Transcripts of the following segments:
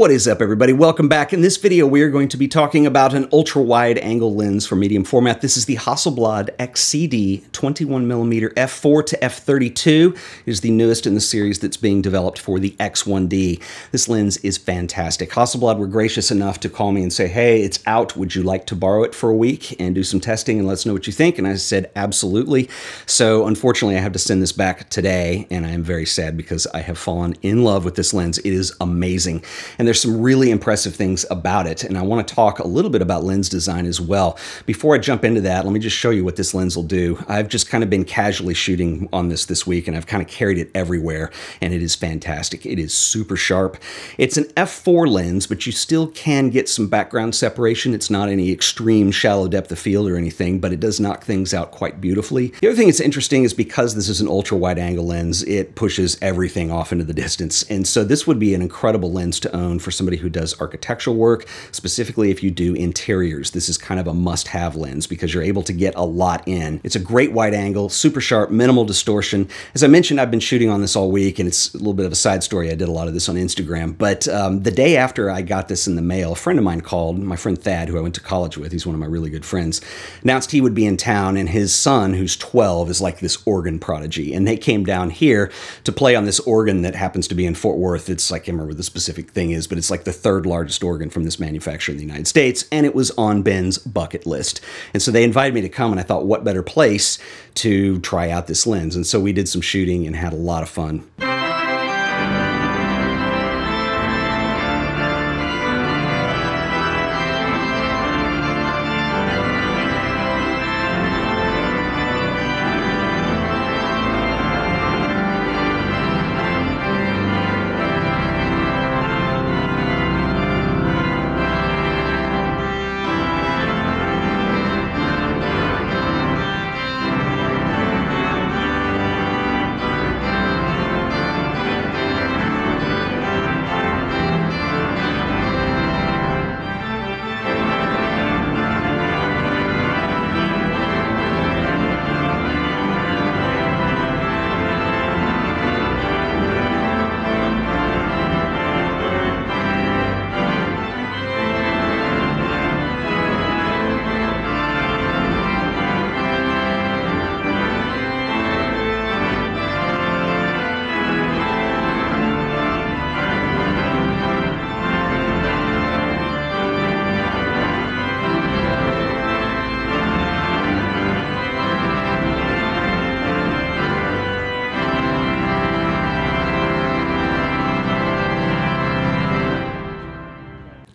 What is up, everybody? Welcome back. In this video, we are going to be talking about an ultra-wide angle lens for medium format. This is the Hasselblad XCD 21mm f4 to f32. It is the newest in the series that's being developed for the X1D. This lens is fantastic. Hasselblad were gracious enough to call me and say, hey, it's out. Would you like to borrow it for a week and do some testing and let us know what you think? And I said, absolutely. So unfortunately, I have to send this back today, and I am very sad because I have fallen in love with this lens. It is amazing. And there's some really impressive things about it, and I want to talk a little bit about lens design as well. Before I jump into that, let me just show you what this lens will do. I've just kind of been casually shooting on this this week, and I've kind of carried it everywhere, and it is fantastic. It is super sharp. It's an f4 lens, but you still can get some background separation. It's not any extreme shallow depth of field or anything, but it does knock things out quite beautifully. The other thing that's interesting is because this is an ultra wide angle lens, it pushes everything off into the distance, and so this would be an incredible lens to own for somebody who does architectural work, specifically if you do interiors. This is kind of a must have lens because you're able to get a lot in. It's a great wide angle, super sharp, minimal distortion. As I mentioned, I've been shooting on this all week, and it's a little bit of a side story. I did a lot of this on Instagram. But um, the day after I got this in the mail, a friend of mine called, my friend Thad, who I went to college with, he's one of my really good friends, announced he would be in town, and his son, who's 12, is like this organ prodigy. And they came down here to play on this organ that happens to be in Fort Worth. It's, like, I can't remember the specific thing is, but it's like the third largest organ from this manufacturer in the United States, and it was on Ben's bucket list. And so they invited me to come, and I thought, what better place to try out this lens? And so we did some shooting and had a lot of fun.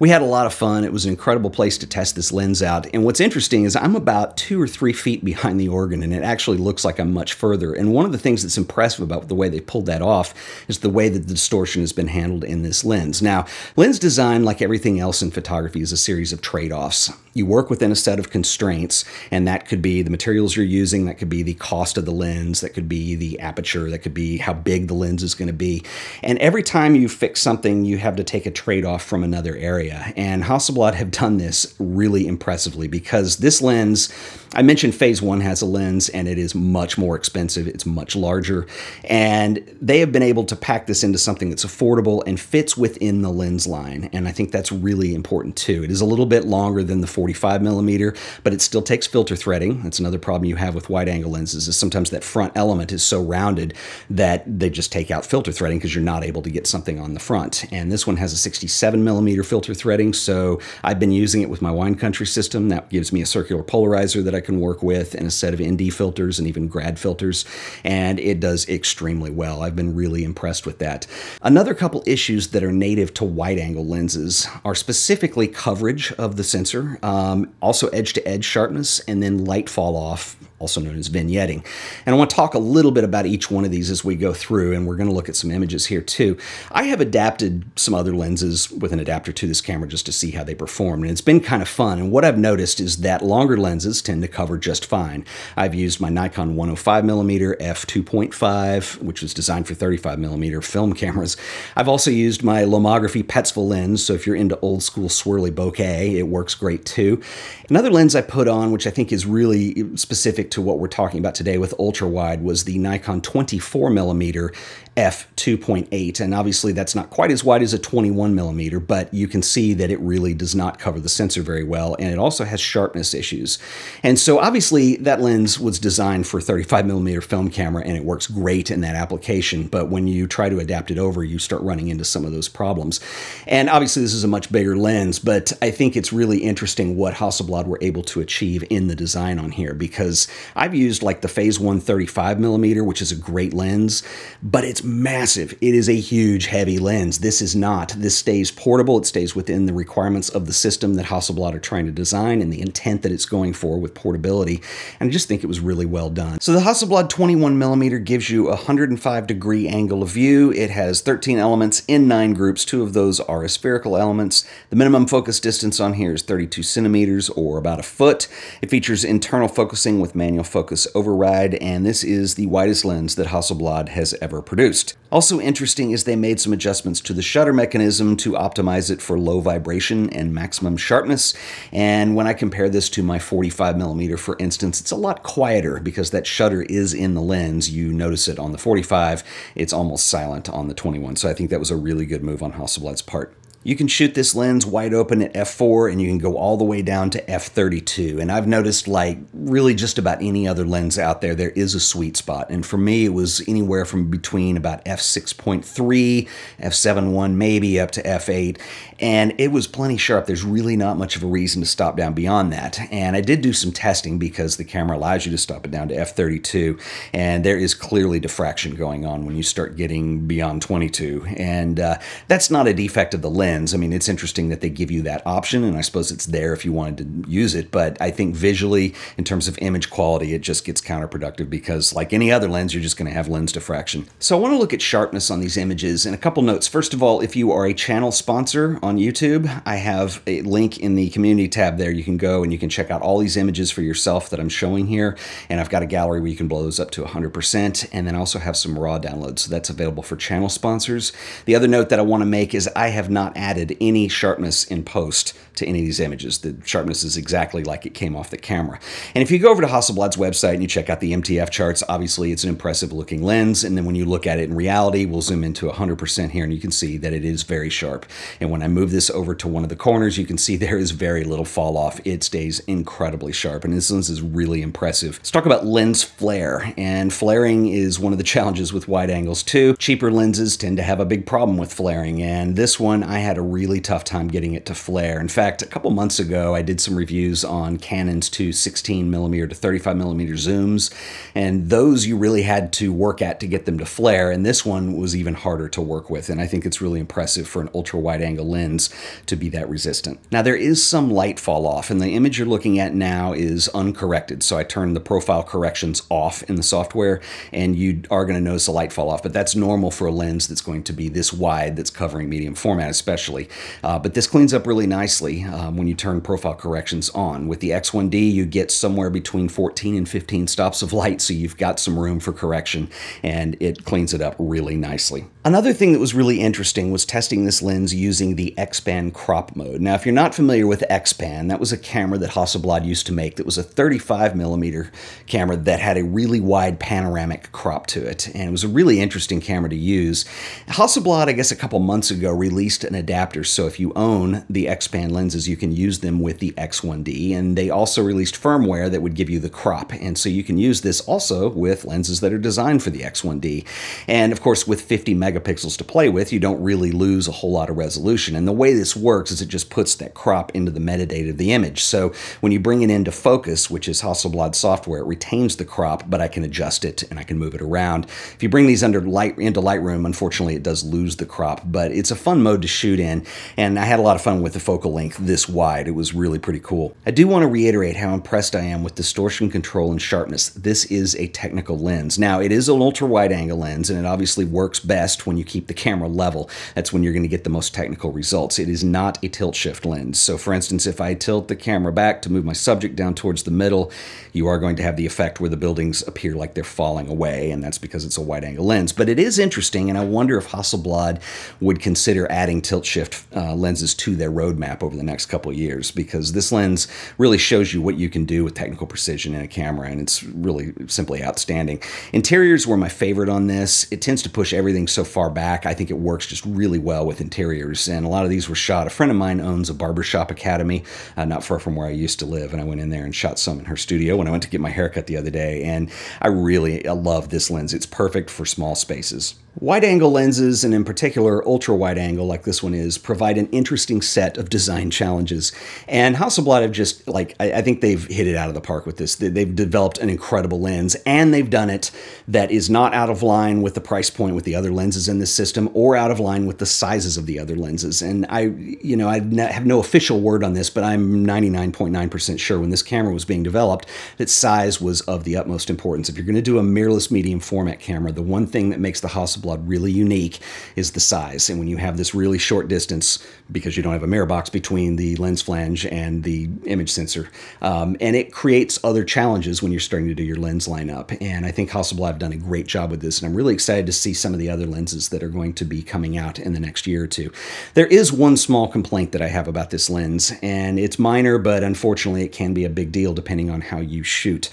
We had a lot of fun. It was an incredible place to test this lens out. And what's interesting is I'm about two or three feet behind the organ, and it actually looks like I'm much further. And one of the things that's impressive about the way they pulled that off is the way that the distortion has been handled in this lens. Now, lens design, like everything else in photography, is a series of trade offs. You work within a set of constraints, and that could be the materials you're using, that could be the cost of the lens, that could be the aperture, that could be how big the lens is going to be. And every time you fix something, you have to take a trade off from another area area. And Hasselblad have done this really impressively because this lens, I mentioned Phase 1 has a lens and it is much more expensive, it's much larger. And they have been able to pack this into something that's affordable and fits within the lens line. And I think that's really important too. It is a little bit longer than the 45 millimeter, but it still takes filter threading. That's another problem you have with wide angle lenses is sometimes that front element is so rounded that they just take out filter threading because you're not able to get something on the front. And this one has a 67 millimeter filter threading. So I've been using it with my wine country system. That gives me a circular polarizer that I can work with and a set of ND filters and even grad filters. And it does extremely well. I've been really impressed with that. Another couple issues that are native to wide angle lenses are specifically coverage of the sensor, um, also edge to edge sharpness, and then light fall off also known as vignetting. And I want to talk a little bit about each one of these as we go through, and we're going to look at some images here too. I have adapted some other lenses with an adapter to this camera just to see how they perform, and it's been kind of fun. And what I've noticed is that longer lenses tend to cover just fine. I've used my Nikon 105mm f2.5, which was designed for 35mm film cameras. I've also used my Lomography Petzval lens, so if you're into old school swirly bokeh, it works great too. Another lens I put on, which I think is really specific to what we're talking about today with ultra wide was the Nikon 24 millimeter f2.8, and obviously that's not quite as wide as a 21 millimeter, but you can see that it really does not cover the sensor very well, and it also has sharpness issues. And so obviously that lens was designed for 35 millimeter film camera, and it works great in that application, but when you try to adapt it over, you start running into some of those problems. And obviously this is a much bigger lens, but I think it's really interesting what Hasselblad were able to achieve in the design on here, because I've used like the Phase 1 35 millimeter, which is a great lens, but it's massive. It is a huge, heavy lens. This is not. This stays portable. It stays within the requirements of the system that Hasselblad are trying to design and the intent that it's going for with portability. And I just think it was really well done. So the Hasselblad 21 millimeter gives you a 105 degree angle of view. It has 13 elements in nine groups. Two of those are aspherical elements. The minimum focus distance on here is 32 centimeters or about a foot. It features internal focusing with manual focus override, and this is the widest lens that Hasselblad has ever produced. Also interesting is they made some adjustments to the shutter mechanism to optimize it for low vibration and maximum sharpness. And when I compare this to my 45 millimeter, for instance, it's a lot quieter because that shutter is in the lens. You notice it on the 45, it's almost silent on the 21. So I think that was a really good move on Hasselblad's part. You can shoot this lens wide open at f4 and you can go all the way down to f32. And I've noticed like really just about any other lens out there, there is a sweet spot. And for me, it was anywhere from between about f6.3, f7.1, maybe up to f8. And it was plenty sharp. There's really not much of a reason to stop down beyond that. And I did do some testing because the camera allows you to stop it down to f32. And there is clearly diffraction going on when you start getting beyond 22. And uh, that's not a defect of the lens lens. I mean, it's interesting that they give you that option, and I suppose it's there if you wanted to use it. But I think visually, in terms of image quality, it just gets counterproductive because, like any other lens, you're just going to have lens diffraction. So I want to look at sharpness on these images and a couple notes. First of all, if you are a channel sponsor on YouTube, I have a link in the community tab there. You can go and you can check out all these images for yourself that I'm showing here. And I've got a gallery where you can blow those up to 100%. And then I also have some raw downloads. So that's available for channel sponsors. The other note that I want to make is I have not added any sharpness in post to any of these images. The sharpness is exactly like it came off the camera. And if you go over to Hasselblad's website and you check out the MTF charts, obviously it's an impressive looking lens. And then when you look at it in reality, we'll zoom into 100% here and you can see that it is very sharp. And when I move this over to one of the corners, you can see there is very little fall off. It stays incredibly sharp. And this lens is really impressive. Let's talk about lens flare. And flaring is one of the challenges with wide angles too. Cheaper lenses tend to have a big problem with flaring. And this one, I had a really tough time getting it to flare. In fact, a couple months ago, I did some reviews on Canon's two 16 millimeter to 35 millimeter zooms, and those you really had to work at to get them to flare. And this one was even harder to work with. And I think it's really impressive for an ultra wide angle lens to be that resistant. Now, there is some light fall off, and the image you're looking at now is uncorrected. So I turned the profile corrections off in the software, and you are going to notice a light fall off. But that's normal for a lens that's going to be this wide that's covering medium format, especially. Uh, but this cleans up really nicely um, when you turn profile corrections on. With the X1D, you get somewhere between 14 and 15 stops of light, so you've got some room for correction, and it cleans it up really nicely. Another thing that was really interesting was testing this lens using the X-Pan crop mode. Now, if you're not familiar with X-Pan, that was a camera that Hasselblad used to make that was a 35 millimeter camera that had a really wide panoramic crop to it, and it was a really interesting camera to use. Hasselblad, I guess a couple months ago, released an adapter, so if you own the X-Pan lenses, you can use them with the X1D, and they also released firmware that would give you the crop, and so you can use this also with lenses that are designed for the X1D. And of course, with 50 megapixels to play with, you don't really lose a whole lot of resolution. And the way this works is it just puts that crop into the metadata of the image. So when you bring it into Phocus, which is Hasselblad software, it retains the crop, but I can adjust it and I can move it around. If you bring these under light into Lightroom, unfortunately, it does lose the crop, but it's a fun mode to shoot in. And I had a lot of fun with the focal length this wide. It was really pretty cool. I do want to reiterate how impressed I am with distortion control and sharpness. This is a technical lens. Now, it is an ultra wide angle lens, and it obviously works best when you keep the camera level. That's when you're going to get the most technical results. It is not a tilt shift lens. So, for instance, if I tilt the camera back to move my subject down towards the middle, you are going to have the effect where the buildings appear like they're falling away, and that's because it's a wide angle lens. But it is interesting, and I wonder if Hasselblad would consider adding tilt tilt shift uh, lenses to their roadmap over the next couple years because this lens really shows you what you can do with technical precision in a camera, and it's really simply outstanding. Interiors were my favorite on this. It tends to push everything so far back. I think it works just really well with interiors, and a lot of these were shot. A friend of mine owns a barbershop academy uh, not far from where I used to live, and I went in there and shot some in her studio when I went to get my haircut the other day, and I really I love this lens. It's perfect for small spaces. Wide angle lenses, and in particular ultra wide angle like this one is, provide an interesting set of design challenges. And Hasselblad have just, like, I, I, think they've hit it out of the park with this. They've developed an incredible lens, and they've done it that is not out of line with the price point with the other lenses in this system or out of line with the sizes of the other lenses. And I, you know, I have no official word on this, but I'm 99.9% sure when this camera was being developed that size was of the utmost importance. If you're going to do a mirrorless medium format camera, the one thing that makes the Hasselblad really unique is the size. And when you have this really short distance, because you don't have a mirror box between the lens flange and the image sensor, um, and it creates other challenges when you're starting to do your lens lineup. And I think Hasselblad have done a great job with this, and I'm really excited to see some of the other lenses that are going to be coming out in the next year or two. There is one small complaint that I have about this lens, and it's minor, but unfortunately, it can be a big deal depending on how you shoot.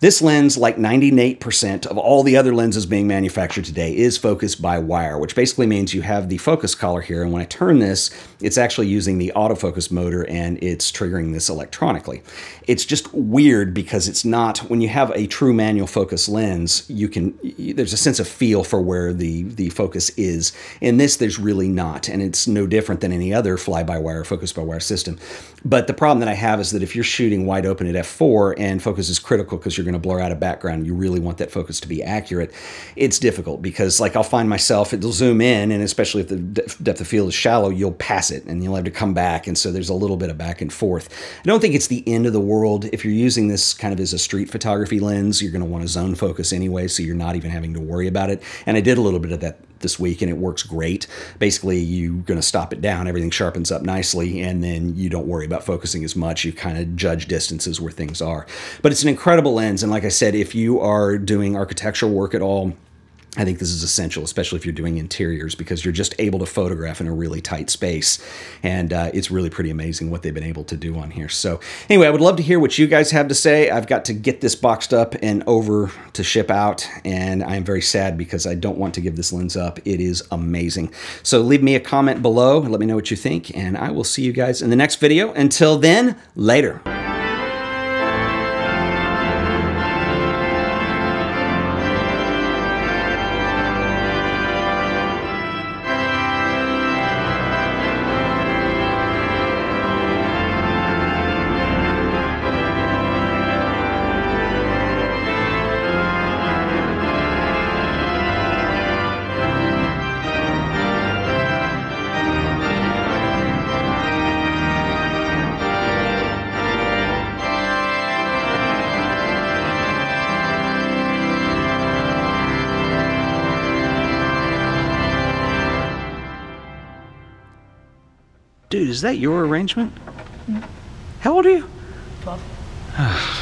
This lens, like 98% of all the other lenses being manufactured today, is focused by wire, which basically means you have the focus collar here. And when I turn this, it's actually using the autofocus motor and it's triggering this electronically. It's just weird because it's not, when you have a true manual focus lens, you can, there's a sense of feel for where the, the focus is. In this, there's really not. And it's no different than any other fly by wire, focus by wire system. But the problem that I have is that if you're shooting wide open at f4 and focus is critical because you're going to blur out a background, you really want that focus to be accurate. It's difficult because, like, I'll find myself, it'll zoom in, and especially if the depth of field is shallow, you'll pass it and you'll have to come back. And so there's a little bit of back and forth. I don't think it's the end of the world. If you're using this kind of as a street photography lens, you're going to want to zone focus anyway, so you're not even having to worry about it. And I did a little bit of that this week and it works great. Basically, you're going to stop it down, everything sharpens up nicely, and then you don't worry about focusing as much. You kind of judge distances where things are. But it's an incredible lens. And like I said, if you are doing architectural work at all, I think this is essential, especially if you're doing interiors, because you're just able to photograph in a really tight space. And uh, it's really pretty amazing what they've been able to do on here. So, anyway, I would love to hear what you guys have to say. I've got to get this boxed up and over to ship out. And I am very sad because I don't want to give this lens up. It is amazing. So, leave me a comment below and let me know what you think. And I will see you guys in the next video. Until then, later. Is that your arrangement? Mm. How old are you? 12.